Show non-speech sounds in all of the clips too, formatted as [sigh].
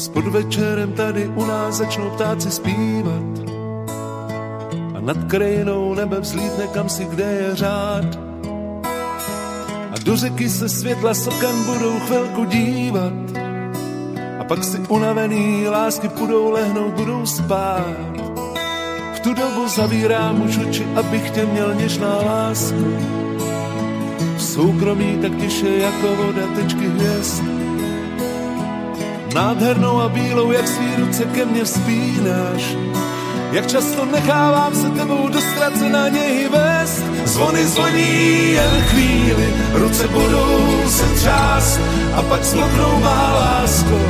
S podvečerem tady u nás začnou ptáci zpívat a nad krajinou nebe vzlítne kam si kde je řád. A do řeky se světla sokan budou chvilku dívat a pak si unavený lásky půjdou lehnout, budou spát. V tu dobu zavírám už oči, abych tě měl něžná láska. V soukromí tak tiše jako voda tečky hvězd. Nádhernou a bílou, jak svý ruce ke mně vzpínáš. Jak často nechávám se tebou do ztracená něhy vést. Zvony zvoní jen chvíli, ruce budou se třást a pak zmoknou má lásko.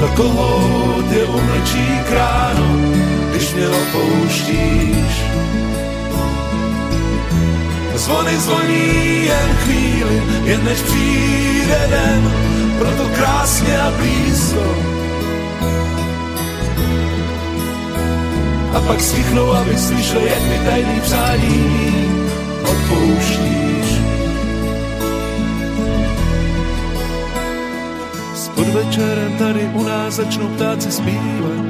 Do koho tě umlčí kráno, když mě opouštíš. Zvony zvoní jen jen než přijde den, proto krásně a blízko. A pak stichnou, aby slyšel, jak mi tajný přání odpouštíš. S podvečerem tady u nás začnou ptáci zpívat.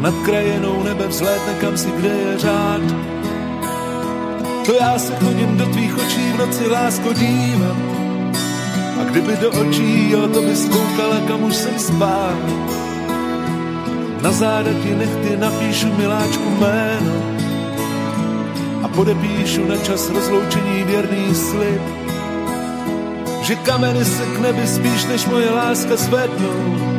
Nad krajenou nebe vzlétne kam si kde je řád to já se chodím do tvých očí v noci lásko dívat. A kdyby do očí, jo, to bys koukala, kam už jsem spát. Na záda ti nechty napíšu miláčku jméno a podepíšu na čas rozloučení věrný slib, že kameny se k nebi spíš než moje láska zvednou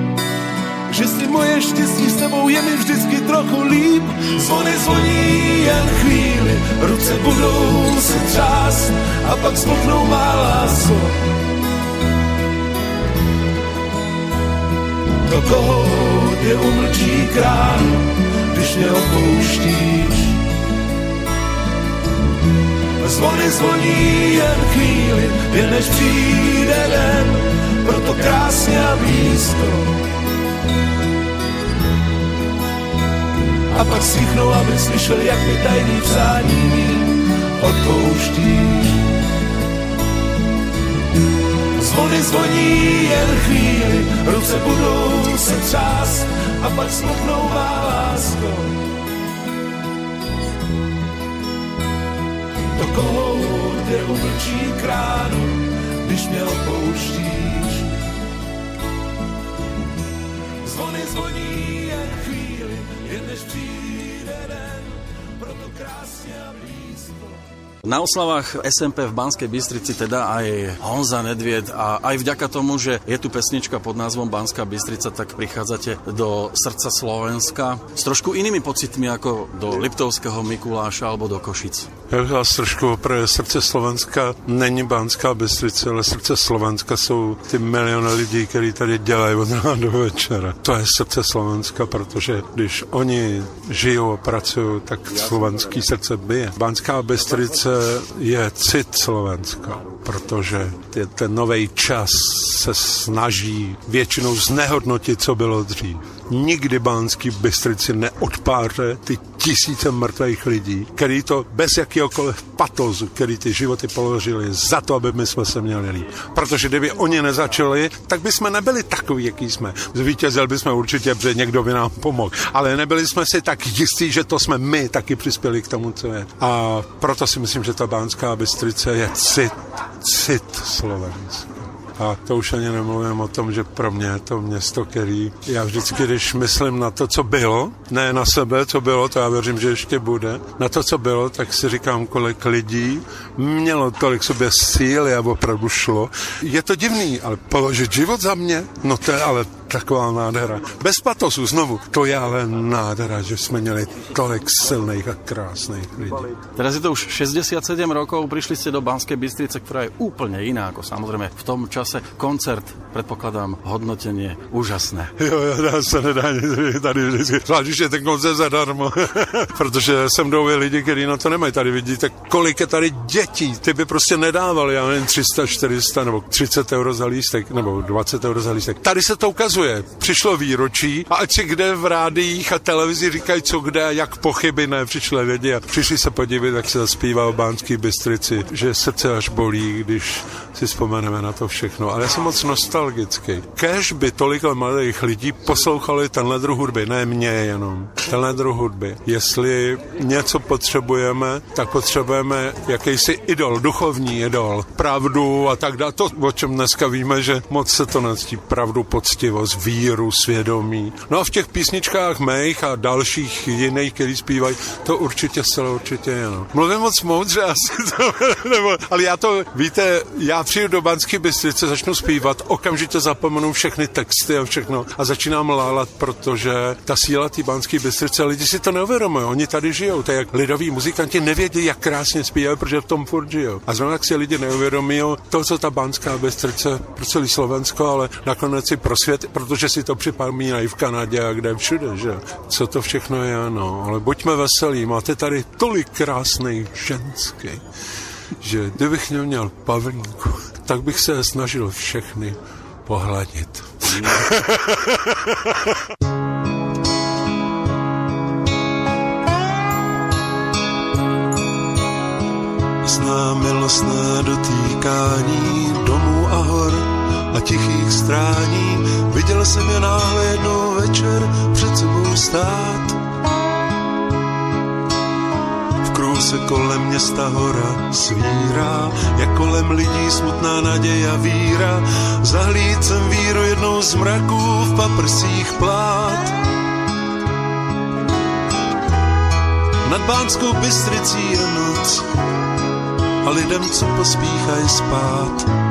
že si moje štěstí s tebou je mi vždycky trochu líp. Zvony zvoní jen chvíli, ruce budou se třást a pak smutnou má lásko. Do koho je umlčí krán, když mě opouštíš. Zvony zvoní jen chvíli, jen než přijde den, proto krásně a blízko a pak stichnou, aby slyšel, jak mi tajný přání odpouštíš. Zvony zvoní jen chvíli, ruce budou se třást a pak smutnou má lásko. Do koho tě umlčí kránu, když mě opouštíš. Jen než přijde den, proto krásně a blízko. Na oslavách SMP v Banskej Bystrici teda aj Honza Nedvied a aj vďaka tomu, že je tu pesnička pod názvom Banská Bystrica, tak prichádzate do srdca Slovenska s trošku inými pocitmi ako do Liptovského Mikuláša alebo do Košic. Já vás trošku pro srdce Slovenska není Banská Bystrice, ale srdce Slovenska jsou ty miliony lidí, kteří tady dělají od rána do večera. To je srdce Slovenska, protože když oni žijou a pracují, tak slovenský srdce bije. Banská Bystrice je cit Slovenska, protože ten nový čas se snaží většinou znehodnotit, co bylo dřív. Nikdy Bánský Bystrici neodpáře ty tisíce mrtvých lidí, který to bez jakéhokoliv patozu, který ty životy položili za to, aby my jsme se měli líp. Protože kdyby oni nezačali, tak by jsme nebyli takový, jaký jsme. Zvítězil by jsme určitě, protože někdo by nám pomohl. Ale nebyli jsme si tak jistí, že to jsme my taky přispěli k tomu, co je. A proto si myslím, že ta Bánská Bystrice je cit, cit Slovenska. A to už ani nemluvím o tom, že pro mě je to město, který já vždycky, když myslím na to, co bylo, ne na sebe, co bylo, to já věřím, že ještě bude, na to, co bylo, tak si říkám, kolik lidí mělo tolik sobě síly a opravdu šlo. Je to divný, ale položit život za mě, no to je ale taková nádhera. Bez patosu znovu. To je ale nádhera, že jsme měli tolik silných a krásných lidí. Teraz je to už 67 rokov, prišli ste do Banskej Bystrice, ktorá je úplne iná ako samozrejme v tom čase. Koncert, predpokladám, hodnotenie úžasné. Jo, jo, dá se nedá tady vždycky. Zvlášť, je ten koncert zadarmo. [laughs] Protože sem jdou lidi, kteří na to nemají. Tady vidíte, kolik je tady dětí. Ty by prostě nedávali, já nevím, 300, 400 nebo 30 euro za lístek, nebo 20 euro za lístek. Tady se to ukazuje ukazuje. Přišlo výročí a ať si kde v rádiích a televizi říkají, co kde, jak pochyby, ne, přišli lidi a přišli se podívat, jak se zaspívá o Bánský Bystrici, že srdce až bolí, když si vzpomeneme na to všechno. Ale já jsem moc nostalgický. Kež by tolik mladých lidí poslouchali tenhle druh hudby, ne mě jenom, tenhle druh hudby. Jestli něco potřebujeme, tak potřebujeme jakýsi idol, duchovní idol, pravdu a tak dále. To, o čem dneska víme, že moc se to nectí pravdu, poctivost, víru, svědomí. No a v těch písničkách mých a dalších jiných, který zpívají, to určitě se určitě je. No. Mluvím moc moudře [laughs] asi, to, nebo, ale já to, víte, já přijdu do Banské Bystrice, začnu zpívat, okamžitě zapomenu všechny texty a všechno a začínám lálat, protože ta síla té Banské Bystrice, lidi si to neuvědomují, oni tady žijou, to je jak lidoví muzikanti nevědí, jak krásně zpívají, protože v tom furt žijou. A zrovna tak si lidi neuvědomují to, co ta Banská Bystrice pro celý Slovensko, ale nakonec i pro svět, protože si to připomínají v Kanadě a kde všude, že? Co to všechno je, no. Ale buďme veselí, máte tady tolik krásných ženský, že kdybych neměl Pavlínku, tak bych se snažil všechny pohladit. Zná milostné dotýkání domů a hor a tichých strání. Viděl jsem je náhle jednou večer před sebou stát se kolem města hora svírá, jak kolem lidí smutná naděje a víra. Zahlíd jsem víru jednou z mraků v paprsích plát. Nad Bánskou Bystricí je noc a lidem, co pospíchají spát,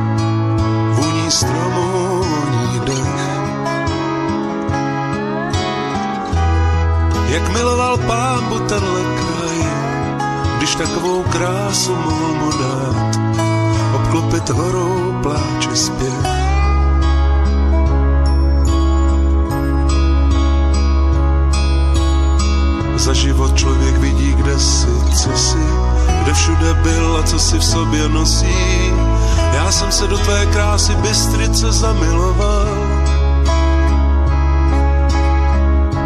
stromů, dech. Jak miloval pámbu tenhle kraj, když takovou krásu mohl mu dát, obklopit horou pláče zpěv. Za život člověk vidí, kde si, co si, kde všude byl a co si v sobě nosí. Já jsem se do tvé krásy Bystrice zamiloval.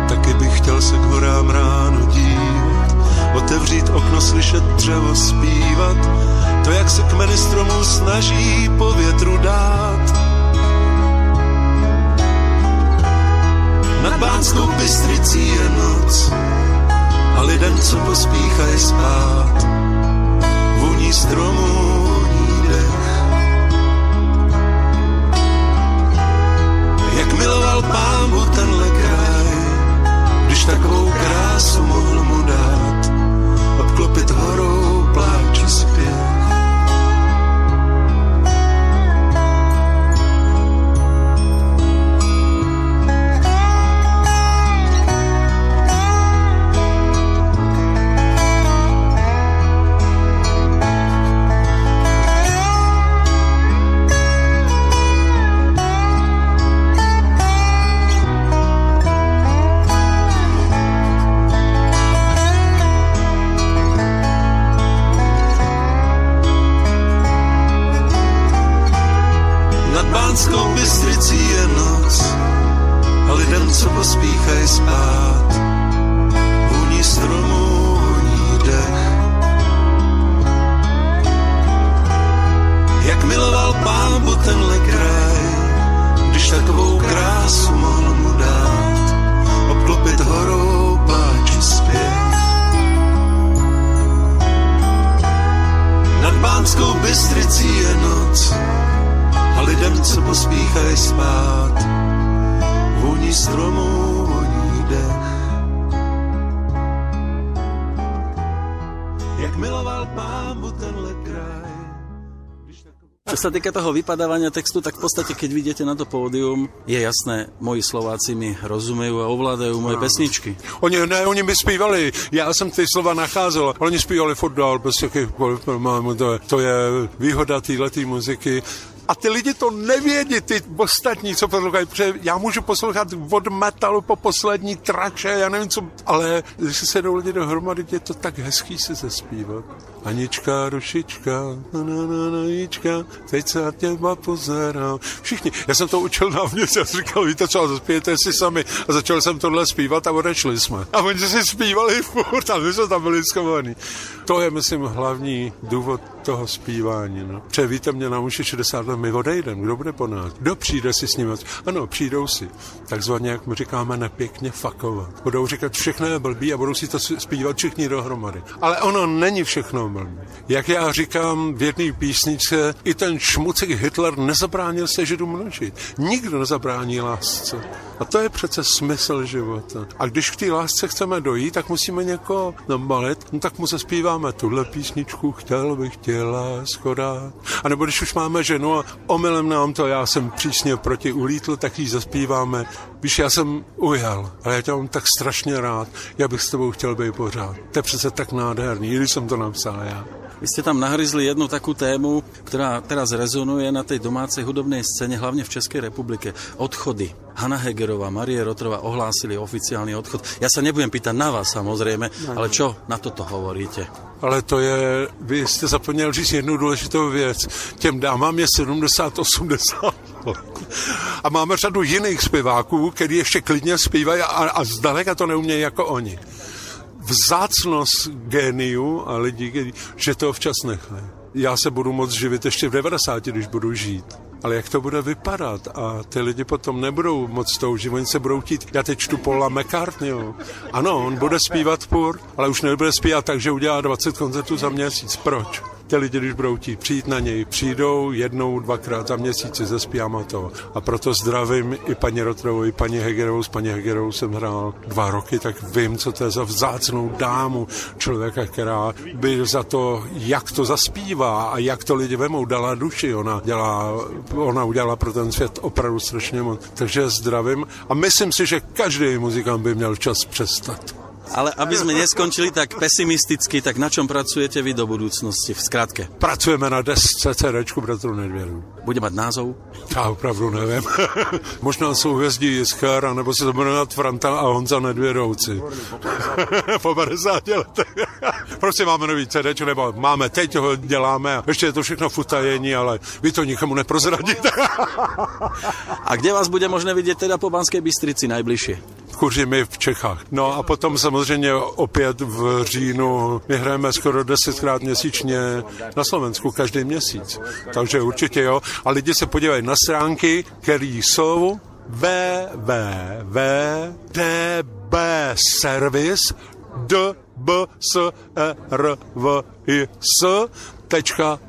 Taky bych chtěl se k horám ráno dívat otevřít okno, slyšet dřevo zpívat, to, jak se kmeny stromů snaží po větru dát. Nad Bánskou Bystricí je noc a lidem, co pospíchají spát, vůní stromů, Čo sa týka toho vypadávania textu, tak v podstate, keď vidíte na to pódium, je jasné, moji Slováci mi rozumejú a ovládajú moje no. pesničky. Oni, ne, oni mi zpívali, já jsem ty slova nacházel, oni zpívali dál, prostě to, to je výhoda této muziky, A ty lidi to nevědí, ty ostatní, co poslouchají, protože já můžu poslouchat od metalu po poslední trače, já nevím co, ale když se sedou lidi dohromady, je to tak hezký se zespívat. Anička, rušička, na, na, na, na, Anička, teď se na těma pozerám. Všichni, já jsem to učil na mě, já jsem říkal, víte co, zaspějete si sami. A začal jsem tohle zpívat a odešli jsme. A oni si zpívali [laughs] furt a my jsme tam byli schovaní. To je, myslím, hlavní důvod toho zpívání. No. Protože víte, mě už je 60 let, my odejdeme, kdo bude po nás? Kdo přijde si s nimi? Ano, přijdou si. Takzvaně, jak my říkáme, nepěkně fakovat. Budou říkat, všechno je blbý a budou si to zpívat všichni dohromady. Ale ono není všechno blbý. Jak já říkám v jedné písničce, i ten šmucek Hitler nezabránil se Židu množit. Nikdo nezabrání lásce. A to je přece smysl života. A když k té lásce chceme dojít, tak musíme někoho nabalit, no tak mu zaspíváme tuhle písničku, chtěl bych tě lásko dát. A nebo když už máme ženu a omylem nám to, já jsem přísně proti ulítl, tak ji zaspíváme. Víš, já jsem ujel, ale já tě mám tak strašně rád, já bych s tebou chtěl být pořád. To je přece tak nádherný, když jsem to napsal já. Vy ste tam nahryzli jednu takú tému, ktorá teraz rezonuje na tej domácej hudobnej scéne, hlavne v Českej republike. Odchody. Hanna Hegerová, Marie Rotrova ohlásili oficiálny odchod. Ja sa nebudem pýtať na vás samozrejme, no. ale čo na toto hovoríte? Ale to je, vy jste zapomněl říct jednu důležitou věc. Těm dámám je 70-80 a máme řadu jiných zpěváků, který ještě klidně zpívají a, a zdaleka to neumějí jako oni vzácnost géniu a lidí, že to včas nechají. Já se budu moc živit ještě v 90, když budu žít. Ale jak to bude vypadat? A ty lidi potom nebudou moc toužit, oni se budou chtít. Já teď čtu Paula McCartneyho. Ano, on bude zpívat půr, ale už nebude zpívat tak, že udělá 20 koncertů za měsíc. Proč? Ty lidi, když budou chtít přijít na něj, přijdou jednou, dvakrát za měsíc, zespívám a to. A proto zdravím i paní Rotrovou, i paní Hegerovou. S paní Hegerovou jsem hrál dva roky, tak vím, co to je za vzácnou dámu člověka, která by za to, jak to zaspívá a jak to lidi vemou, dala duši. Ona, dělá, ona udělala pro ten svět opravdu strašně moc. Takže zdravím a myslím si, že každý muzikant by měl čas přestat. Ale aby sme neskončili tak pesimisticky, tak na čom pracujete vy do budúcnosti v skratke? Pracujeme na desce CDčku Bratru Nedvěru. Bude mať názov? Já opravdu nevím. [laughs] Možná souhvězdí Jiskar, nebo se to bude jmenovat Franta a Honza Nedvěrouci. [laughs] po 50 letech. [laughs] prostě máme nový CD, nebo máme, teď ho děláme, ještě je to všechno futajení, ale vy to nikomu neprozradíte. a kde vás bude možné vidět teda po Banské Bystrici najbližšie? Kuřimi v Čechách. No a potom samozřejmě opět v říjnu my hrajeme skoro desetkrát měsíčně na Slovensku každý měsíc. Takže určitě jo. A lidi se podívají na stránky, které jsou www.dbservice d b s e r v i s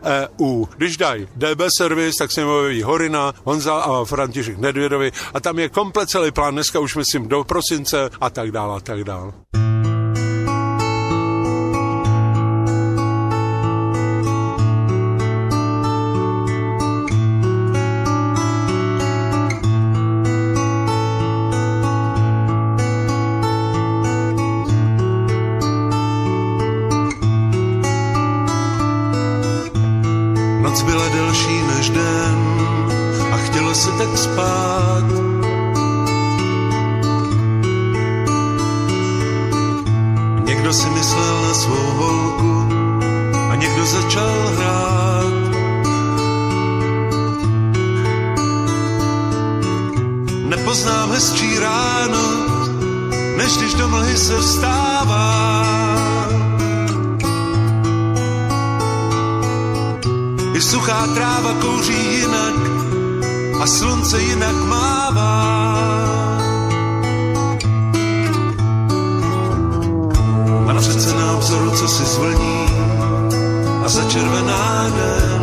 EU. Když dají DB Service, tak se mluví Horina, Honza a František Nedvědovi a tam je komplet celý plán, dneska už myslím do prosince a tak dále a tak dále. Někdo si myslel na svou holku a někdo začal hrát. Nepoznám hezčí ráno, než když do mlhy se vstává. I suchá tráva kouří jinak a slunce jinak mává. Z co si zvlní a začervená den.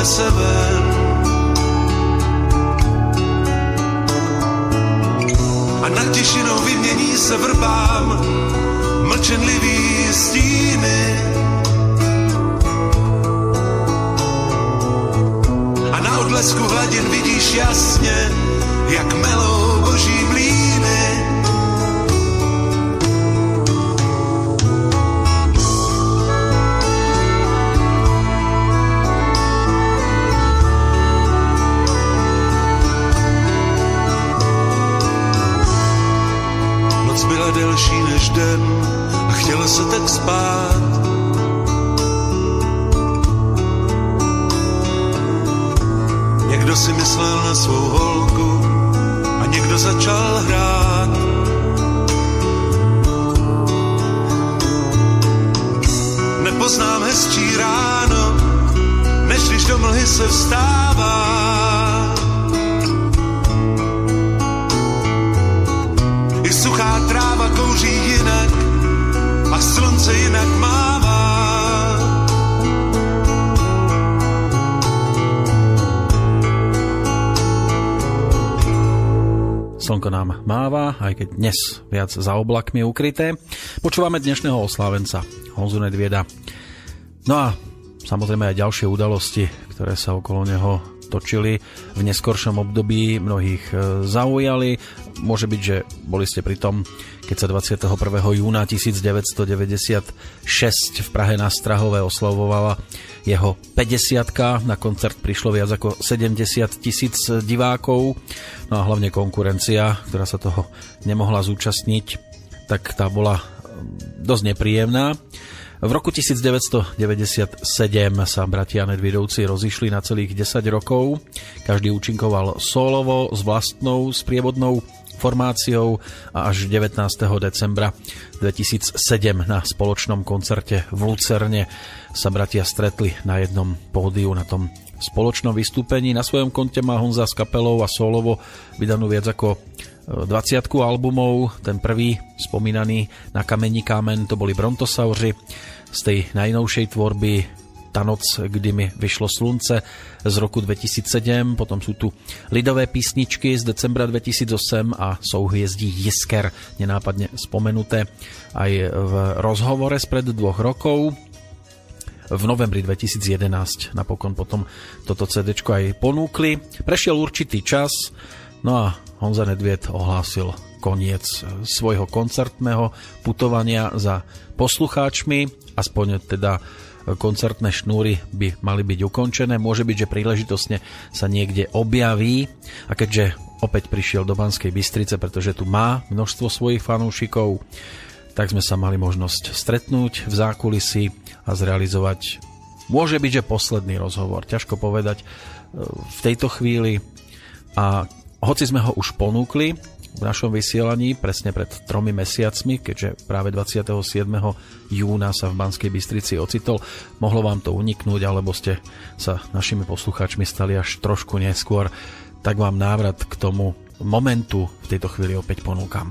Vyhoupne se ven. A nad tišinou vymění se vrbám mlčenlivý stíny. A na odlesku hladin vidíš jasně, jak melou boží mlíny. Než den a chtělo se tak spát. Někdo si myslel na svou holku a někdo začal hrát. Nepoznám hezčí ráno, než když do mlhy se vstává. I suchá tráva kouří jinak a slunce jinak mává. Slnko nám máva, aj keď dnes viac za oblakmi ukryté. Počúvame dnešného oslávenca Honzu Nedvieda. No a samozrejme aj ďalšie udalosti, ktoré sa okolo neho točili v neskoršom období, mnohých e, zaujali. Môže byť, že boli ste pri tom, keď sa 21. júna 1996 v Prahe na Strahove oslavovala jeho 50 Na koncert prišlo viac ako 70 tisíc divákov. No a hlavne konkurencia, ktorá sa toho nemohla zúčastniť, tak tá bola dosť nepríjemná. V roku 1997 sa bratia Nedvidovci rozišli na celých 10 rokov. Každý účinkoval solovo s vlastnou sprievodnou formáciou a až 19. decembra 2007 na spoločnom koncerte v Lucerne sa bratia stretli na jednom pódiu na tom spoločnom vystúpení. Na svojom konte má Honza s kapelou a solovo vydanú viac ako 20 albumov. Ten prvý, spomínaný na kamení kámen, to boli Brontosauři. Z tej najnovšej tvorby tá noc, kdy mi vyšlo slunce z roku 2007, potom sú tu lidové písničky z decembra 2008 a souhviezdí Jisker, nenápadne spomenuté aj v rozhovore spred dvoch rokov. V novembri 2011 napokon potom toto CD aj ponúkli. Prešiel určitý čas, no a Honza Nedviet ohlásil koniec svojho koncertného putovania za poslucháčmi, aspoň teda koncertné šnúry by mali byť ukončené. Môže byť, že príležitosne sa niekde objaví a keďže opäť prišiel do Banskej Bystrice, pretože tu má množstvo svojich fanúšikov, tak sme sa mali možnosť stretnúť v zákulisí a zrealizovať môže byť, že posledný rozhovor. Ťažko povedať v tejto chvíli a hoci sme ho už ponúkli v našom vysielaní presne pred tromi mesiacmi, keďže práve 27. júna sa v Banskej Bystrici ocitol. Mohlo vám to uniknúť, alebo ste sa našimi poslucháčmi stali až trošku neskôr, tak vám návrat k tomu momentu v tejto chvíli opäť ponúkam.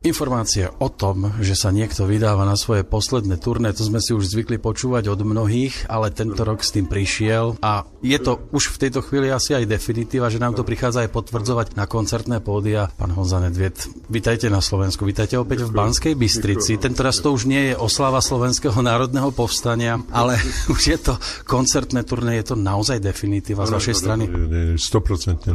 Informácia o tom, že sa niekto vydáva na svoje posledné turné, to sme si už zvykli počúvať od mnohých, ale tento rok s tým prišiel a je to už v tejto chvíli asi aj definitíva, že nám to prichádza aj potvrdzovať na koncertné pódia. Pán Honza Nedviet, vitajte na Slovensku, vitajte opäť v Banskej Bystrici. Tento raz to už nie je oslava Slovenského národného povstania, ale [laughs] už je to koncertné turné, je to naozaj definitíva z vašej strany? 100%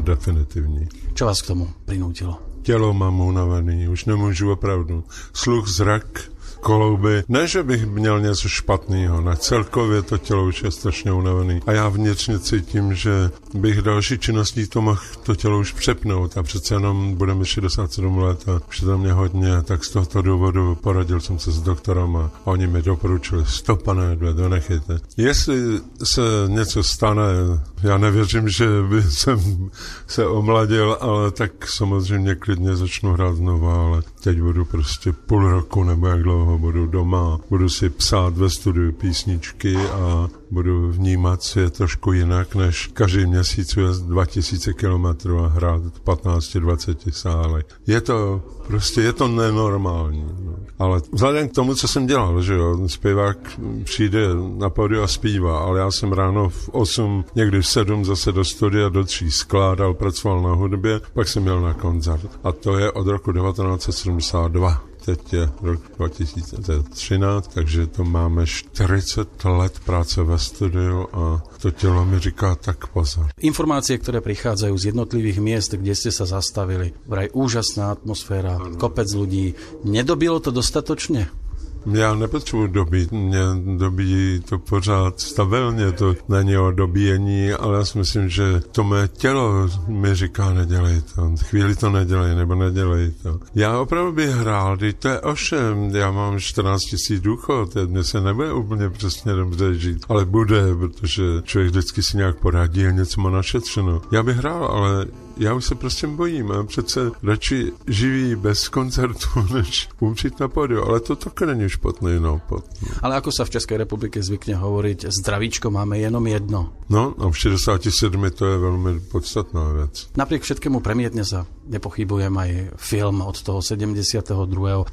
definitivní. Čo vás k tomu prinútilo? Tělo mám unavený, už nemůžu opravdu. Sluch, zrak, klouby. Ne, že bych měl něco špatného, na celkově to tělo už je strašně unavený. A já vnitřně cítím, že bych další činností to mohl to tělo už přepnout a přece jenom budeme 67 let a už je to mě hodně, tak z tohoto důvodu poradil jsem se s doktorem a oni mi doporučili, stop pane, to nechejte. Jestli se něco stane, já nevěřím, že by [laughs] jsem se omladil, ale tak samozřejmě klidně začnu hrát znovu, ale teď budu prostě půl roku nebo jak dlouho budu doma, budu si psát ve studiu písničky a budu vnímat svět trošku jinak, než každý měsíc je 2000 kilometrů a hrát 15-20 sále. Je to prostě, je to nenormální. No. Ale vzhledem k tomu, co jsem dělal, že jo, zpěvák přijde na pódium a zpívá, ale já jsem ráno v 8, někdy v 7 zase do studia, do 3 skládal, pracoval na hudbě, pak jsem měl na koncert. A to je od roku 1972 teď je rok 2013, takže to máme 40 let práce ve studiu a to tělo mi říká tak pozor. Informácie, ktoré prichádzajú z jednotlivých miest, kde ste sa zastavili, vraj úžasná atmosféra, kopec ľudí. Nedobilo to dostatočne? Já nepotřebuji dobít, mě dobíjí to pořád stabilně, to není o dobíjení, ale já si myslím, že to mé tělo mi říká, nedělej to, chvíli to nedělej, nebo nedělej to. Já opravdu bych hrál, když to je ovšem, já mám 14 tisíc důchod, mě se nebude úplně přesně dobře žít, ale bude, protože člověk vždycky si nějak poradí a něco má našetřeno. Já bych hrál, ale já už se prostě bojím. A přece radši živí bez koncertu, [laughs] než umřít na pódiu. Ale to také není špatný nápad. No. Ale ako sa v České republike zvykne hovoriť, zdravíčko máme jenom jedno. No a v 67 to je velmi podstatná věc. Napriek všetkému premietne sa, nepochybujem, aj film od toho 72.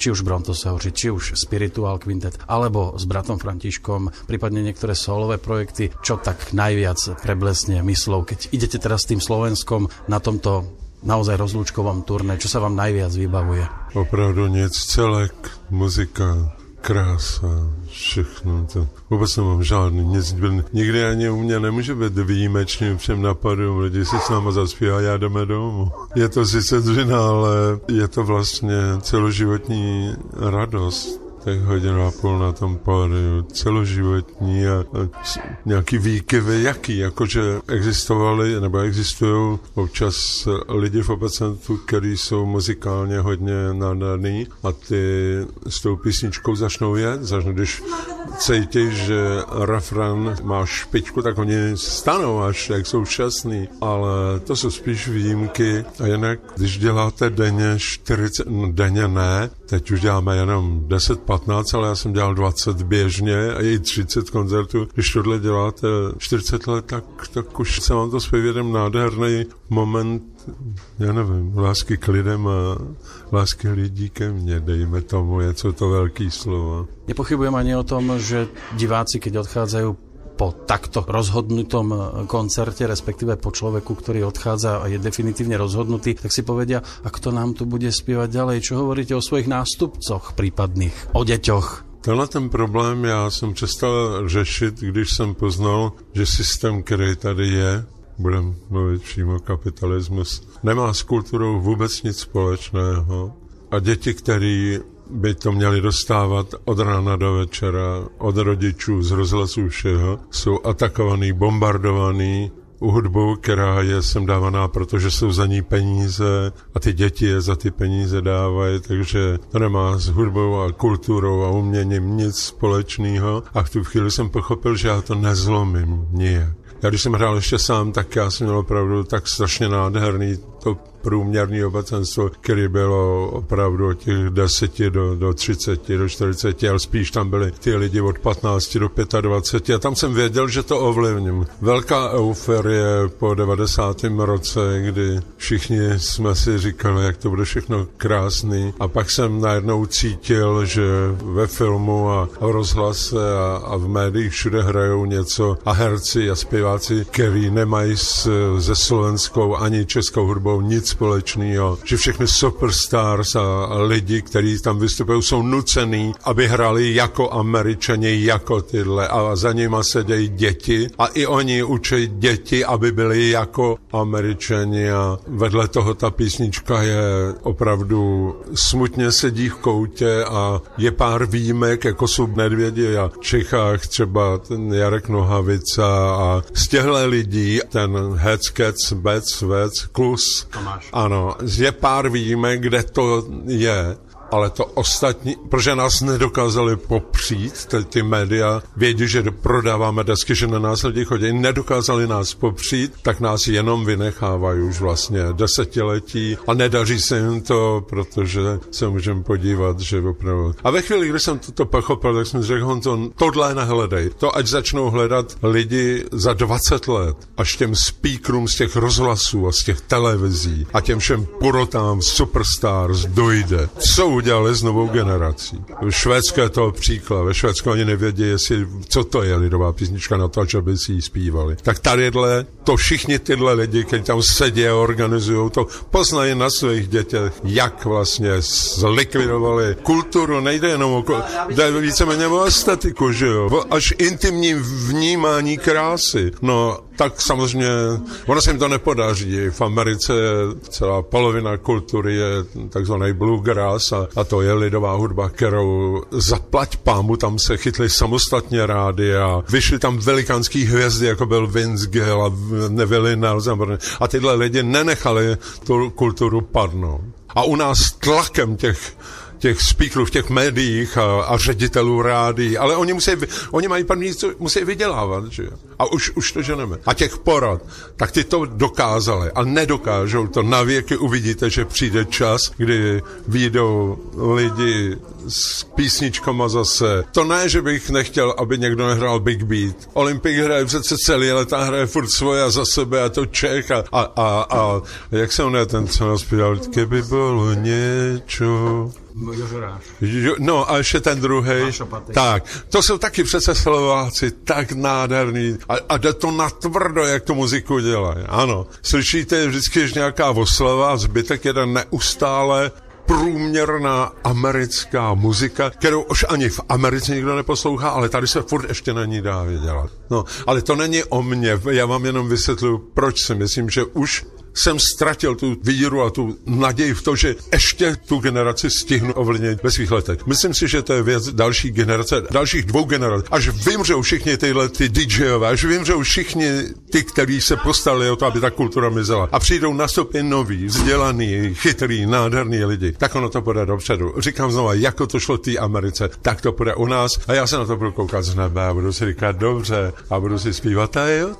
či už Brontosauri, či už Spiritual Quintet, alebo s bratom Františkom, prípadne niektoré solové projekty, čo tak najviac preblesne myslou, keď idete teraz s tým Slovenskom na tom tomto naozaj rozlúčkovom turné, čo sa vám najviac vybavuje? Opravdu nic, celek, muzika, krása, všechno. To vůbec nemám žádný, nic, nikdy ani u mě nemůže být výjimečný, všem napadu, lidi si s náma zaspívá, já jdeme domů. Je to sice dřina, ale je to vlastně celoživotní radost tak hodinu a půl na tom pódiu, celoživotní a, a nějaký výkyvy, jaký, jakože existovaly nebo existují občas lidi v obecentu, kteří jsou muzikálně hodně nádherný a ty s tou písničkou začnou jet, začnou, když cítí, že refren má špičku, tak oni stanou až, jak jsou šťastní, ale to jsou spíš výjimky. A jinak, když děláte denně 40, no denně ne, teď už děláme jenom 10 15, ale já jsem dělal 20 běžně a i 30 koncertů. Když tohle děláte 40 let, tak, tak už se vám to zpěvědem nádherný moment, já nevím, lásky k lidem a lásky lidí ke mně, dejme tomu, je co to velký slovo. Nepochybujem ani o tom, že diváci, keď odchádzajú po takto rozhodnutom e, koncerte, respektíve po človeku, ktorý odchádza a je definitívne rozhodnutý, tak si povedia, a kto nám tu bude spievať ďalej? Čo hovoríte o svojich nástupcoch prípadných, o deťoch? Tenhle ten problém já jsem přestal řešit, když jsem poznal, že systém, který tady je, budeme mluvit přímo kapitalismus, nemá s kulturou vůbec nic společného. A děti, které by to měli dostávat od rána do večera, od rodičů, z rozhlasu všeho, jsou atakovaný, bombardovaný u hudbou, která je sem dávaná, protože jsou za ní peníze a ty děti je za ty peníze dávají, takže to nemá s hudbou a kulturou a uměním nic společného a v tu chvíli jsem pochopil, že já to nezlomím nijak. Já když jsem hrál ještě sám, tak já jsem měl opravdu tak strašně nádherný to průměrné obecenstvo, které bylo opravdu od těch 10 do, do 30, do 40, ale spíš tam byli ty lidi od 15 do 25 a tam jsem věděl, že to ovlivním. Velká euforie po 90. roce, kdy všichni jsme si říkali, jak to bude všechno krásný a pak jsem najednou cítil, že ve filmu a v rozhlase a, a v médiích všude hrajou něco a herci a zpěváci, kteří nemají s, se slovenskou ani českou hudbou nic společného, že všechny superstars a lidi, kteří tam vystupují, jsou nucený, aby hrali jako američani, jako tyhle a za nima sedějí děti a i oni učí děti, aby byli jako američani a vedle toho ta písnička je opravdu smutně sedí v koutě a je pár výjimek, jako jsou Nedvědi a Čechách třeba ten Jarek Nohavica a z těchto lidí ten Heckec, Bec, Vec, Klus, Tomáš. Ano, je pár výjimek, kde to je ale to ostatní, protože nás nedokázali popřít, ty, ty média vědí, že prodáváme desky, že na nás lidi chodí, nedokázali nás popřít, tak nás jenom vynechávají už vlastně desetiletí a nedaří se jim to, protože se můžeme podívat, že opravdu. A ve chvíli, kdy jsem toto pochopil, tak jsem řekl, Honzo, tohle nehledej. To ať začnou hledat lidi za 20 let, až těm speakerům z těch rozhlasů a z těch televizí a těm všem porotám superstars dojde. Co udělali s novou generací. Švédsko je to příklad. Ve Švédsku oni nevědí, jestli, co to je lidová písnička na to, že by si ji zpívali. Tak tadyhle to všichni tyhle lidi, kteří tam sedí a organizují to, poznají na svých dětech, jak vlastně zlikvidovali kulturu. Nejde jenom o, jde víceméně o estetiku, že jo? Až intimním vnímání krásy. No, tak samozřejmě, ono se jim to nepodaří. V Americe celá polovina kultury je takzvaný bluegrass a a to je lidová hudba, kterou zaplať pámu, tam se chytli samostatně rádi a vyšly tam velikánský hvězdy, jako byl Vince Gill a Neville Nelson a tyhle lidi nenechali tu kulturu padnout. A u nás tlakem těch těch speakerů v těch médiích a, a ředitelů rádií, ale oni, musí, oni mají první, musí vydělávat, že A už, už to ženeme. A těch porad, tak ty to dokázali a nedokážou to. Na věky uvidíte, že přijde čas, kdy výjdou lidi s písničkama zase. To ne, že bych nechtěl, aby někdo nehrál Big Beat. Olympik hraje přece celý leta, hraje furt svoje a za sebe a to Čech a, a, a, a jak se jmenuje ten, co nás pěl, keby bylo něco, No a ještě ten druhý. Tak, to jsou taky přece Slováci, tak nádherný. A, a jde to na tvrdo, jak tu muziku dělají. Ano, slyšíte vždycky, že nějaká oslava, zbytek jeden neustále průměrná americká muzika, kterou už ani v Americe nikdo neposlouchá, ale tady se furt ještě na ní dá vydělat. No, ale to není o mně, já vám jenom vysvětluju, proč si myslím, že už jsem ztratil tu víru a tu naději v to, že ještě tu generaci stihnu ovlivnit ve svých letech. Myslím si, že to je věc další generace, dalších dvou generací. Až vymřou všichni tyhle ty DJové, až vymřou všichni ty, kteří se postali o to, aby ta kultura mizela. A přijdou na stopě noví, vzdělaný, chytrý, nádherný lidi. Tak ono to půjde dopředu. Říkám znovu, jako to šlo té Americe, tak to půjde u nás. A já se na to budu koukat z nebe a budu si říkat dobře a budu si zpívat a jo,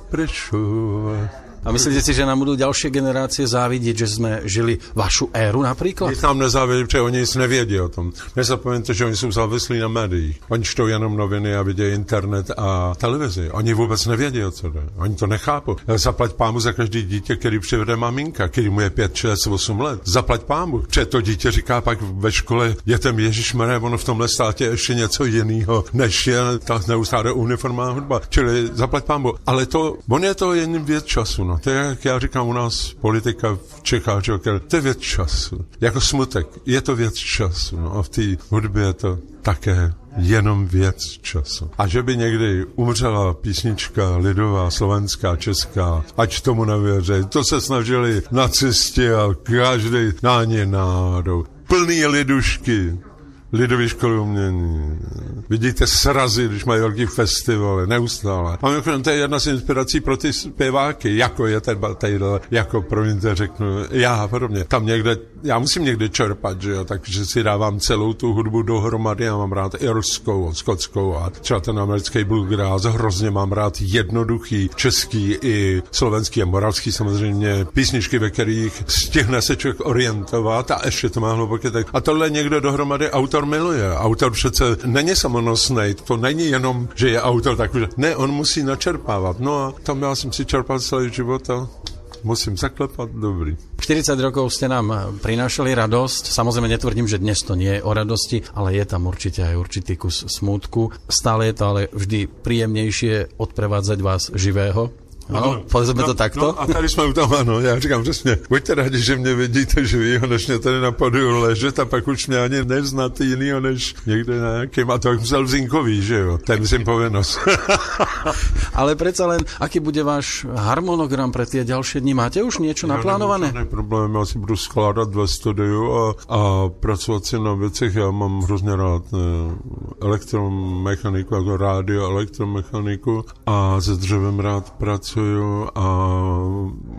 a myslíte si, že nám budou další generácie závidět, že jsme žili vašu éru například? Nic nám nezávidí, protože oni nic nevědí o tom. Nezapomeňte, že oni jsou závislí na médiích. Oni čtou jenom noviny a vidějí internet a televizi. Oni vůbec nevědí, o co jde. Oni to nechápou. Zaplať pámu za každý dítě, který přivede maminka, který mu je 5, 6, 8 let. Zaplať pámu. Protože to dítě říká pak ve škole dětem Ježíš ono v tomhle státě ještě něco jiného, než je ta neustále uniformá hudba. Čili zaplať pámu. Ale to, on je to jen věc času. No. No, to je, jak já říkám u nás, politika v Čechách, to je věc času. Jako smutek, je to věc času. No a v té hudbě je to také jenom věc času. A že by někdy umřela písnička lidová, slovenská, česká, ať tomu nevěří. To se snažili nacisti a každý na ně nádou. Plný lidušky, lidové školy umění. Vidíte srazy, když mají velký festivaly, neustále. A mimochodem, to je jedna z inspirací pro ty zpěváky, jako je ten tadyhle, jako promiňte, řeknu, já podobně. Tam někde, já musím někde čerpat, že jo, takže si dávám celou tu hudbu dohromady, já mám rád irskou, skotskou a třeba ten americký bluegrass, hrozně mám rád jednoduchý český i slovenský a moravský samozřejmě písničky, ve kterých stihne se člověk orientovat a ještě to má hluboké tak. A tohle někdo dohromady autor autor miluje. Autor přece není samonosný, to není jenom, že je autor takový, ne, on musí načerpávat. No a tam já jsem si čerpal celý život a musím zaklepat, dobrý. 40 rokov ste nám prinášali radosť. Samozrejme netvrdím, že dnes to nie je o radosti, ale je tam určite aj určitý kus smútku. Stále je to ale vždy príjemnejšie odprevádzať vás živého No, povedzme no, to takto. No, a tady jsme u toho, ano, já říkám přesně, buďte rádi, že mě vidíte živýho, než mě tady na podiu ležet a pak už mě ani neznáte jinýho, než někde na nějakým, a to jak musel Zinkový, že jo, je myslím povinnost. [laughs] Ale přece len, aký bude váš harmonogram pro ty další dny? Máte už něco naplánované? Já problém, já si budu skládat ve studiu a, a pracovat si na věcech, já mám hrozně rád ne, elektromechaniku, jako rádio, elektromechaniku a se dřevem rád pracuji pracuju a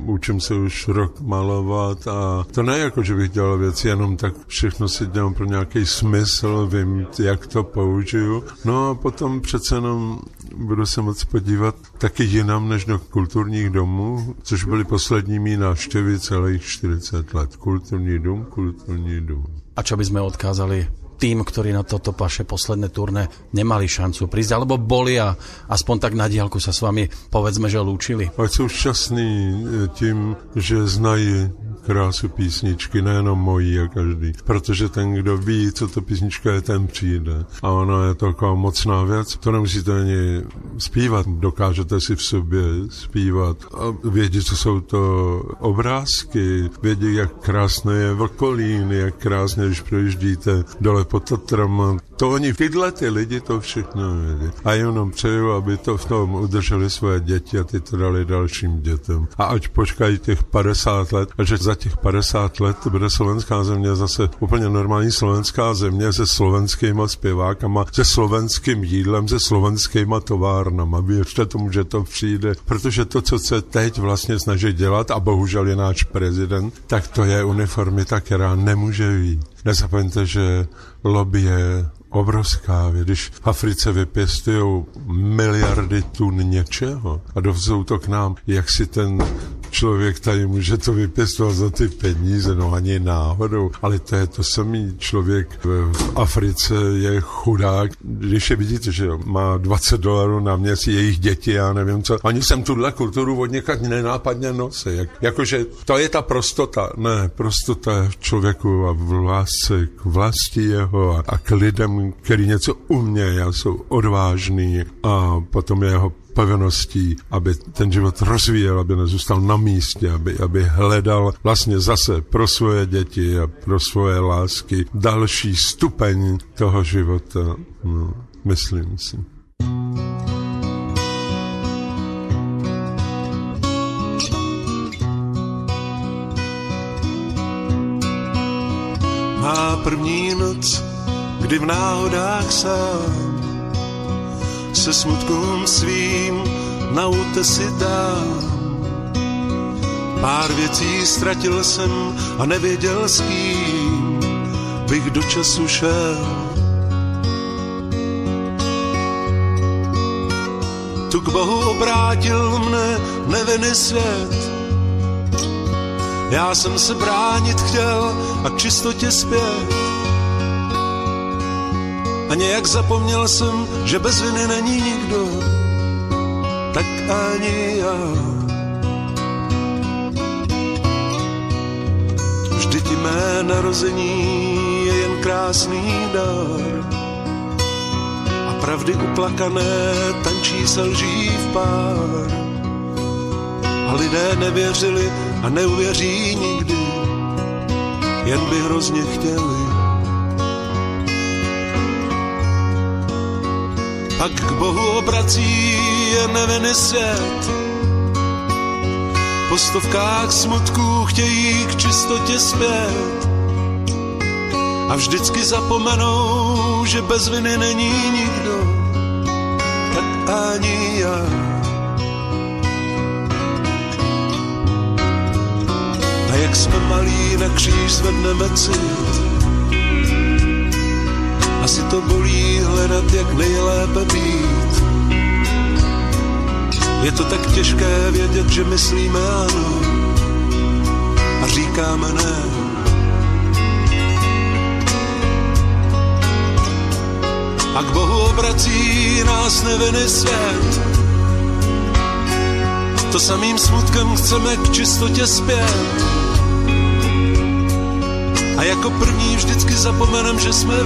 učím se už rok malovat a to ne jako, že bych dělal věci jenom tak, všechno si dělám pro nějaký smysl, vím, jak to použiju. No a potom přece jenom budu se moc podívat taky jinam než do kulturních domů, což byly poslední mý návštěvy celých 40 let. Kulturní dům, kulturní dům. A čo by sme odkázali tým, ktorí na toto vaše posledné turné nemali šancu prísť, alebo boli a aspoň tak na diálku sa s vami povedzme, že lúčili. Ať sú šťastní e, tím, že znají krásu písničky, nejenom mojí a každý. Protože ten, kdo ví, co to písnička je, ten přijde. A ona je to taková mocná věc. To nemusíte ani zpívat. Dokážete si v sobě zpívat a vědět, co jsou to obrázky, vědět, jak krásné je Vlkolín, jak krásně, když projíždíte dole pod Tatrama. To oni, tyhle ty lidi to všechno vědí. A jenom přeju, aby to v tom udrželi svoje děti a ty to dali dalším dětem. A ať počkají těch 50 let a že za těch 50 let bude slovenská země zase úplně normální slovenská země se slovenskýma zpěvákama, se slovenským jídlem, se slovenskýma továrnama. Věřte tomu, že to přijde, protože to, co se teď vlastně snaží dělat, a bohužel je náš prezident, tak to je uniformita, která nemůže jít. Nezapomeňte, že lobby je obrovská. Když v Africe vypěstují miliardy tun něčeho a dovzou to k nám, jak si ten člověk tady může to vypěstovat za ty peníze, no ani náhodou, ale to je to samý člověk v Africe je chudák, když je vidíte, že má 20 dolarů na měsíc, jejich děti, já nevím co, oni sem tuhle kulturu od někaď nenápadně nosí, jak, jakože to je ta prostota, ne, prostota člověku a v lásce k vlasti jeho a, a k lidem, který něco umějí a jsou odvážní a potom jeho pevností, aby ten život rozvíjel, aby nezůstal na místě, aby, aby hledal vlastně zase pro svoje děti a pro svoje lásky další stupeň toho života. No, myslím si. Má první noc, kdy v náhodách sám se smutkům svým na útesy dám. Pár věcí ztratil jsem a nevěděl s kým bych do času šel. Tu k Bohu obrátil mne nevinný svět. Já jsem se bránit chtěl a k čistotě zpět a nějak zapomněl jsem, že bez viny není nikdo, tak ani já. Vždyť mé narození je jen krásný dar a pravdy uplakané tančí se lží v pár. A lidé nevěřili a neuvěří nikdy, jen by hrozně chtěli pak k Bohu obrací je nevinný svět. Po stovkách smutků chtějí k čistotě zpět a vždycky zapomenou, že bez viny není nikdo, tak ani já. A jak jsme malí na kříž zvedneme cit, asi to bolí hledat, jak nejlépe být. Je to tak těžké vědět, že myslíme ano a říkáme ne. A k Bohu obrací nás nevinný svět. To samým smutkem chceme k čistotě zpět. A jako první vždycky zapomenem, že jsme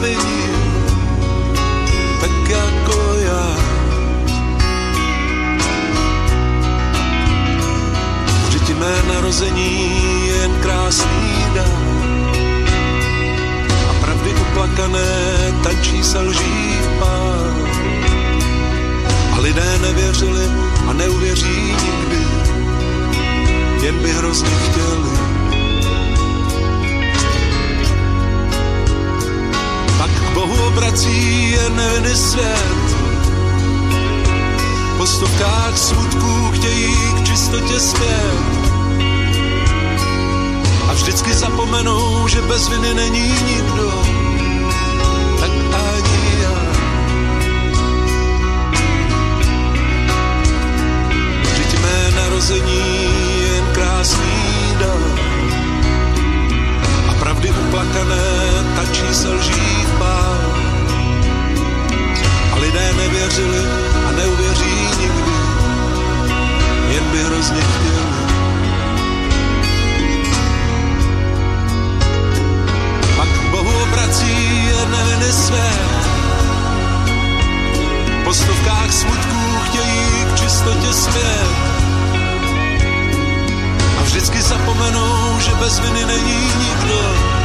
vinní jako já. mé narození je jen krásný dar. A pravdy uplakané tančí se lží pár. A lidé nevěřili a neuvěří nikdy, jen by hrozně chtěli. Obrací jen neviny svět, po stovkách smutků chtějí k čistotě zpět. A vždycky zapomenou, že bez viny není nikdo, tak ani já. Vždyť mé narození je jen krásný dar. A pravdy uplakané tačí se lží pár lidé nevěřili a neuvěří nikdy, jen by hrozně chtěli. Pak k Bohu obrací neviny své, po stovkách smutků chtějí k čistotě zpět. A vždycky zapomenou, že bez viny není nikdo,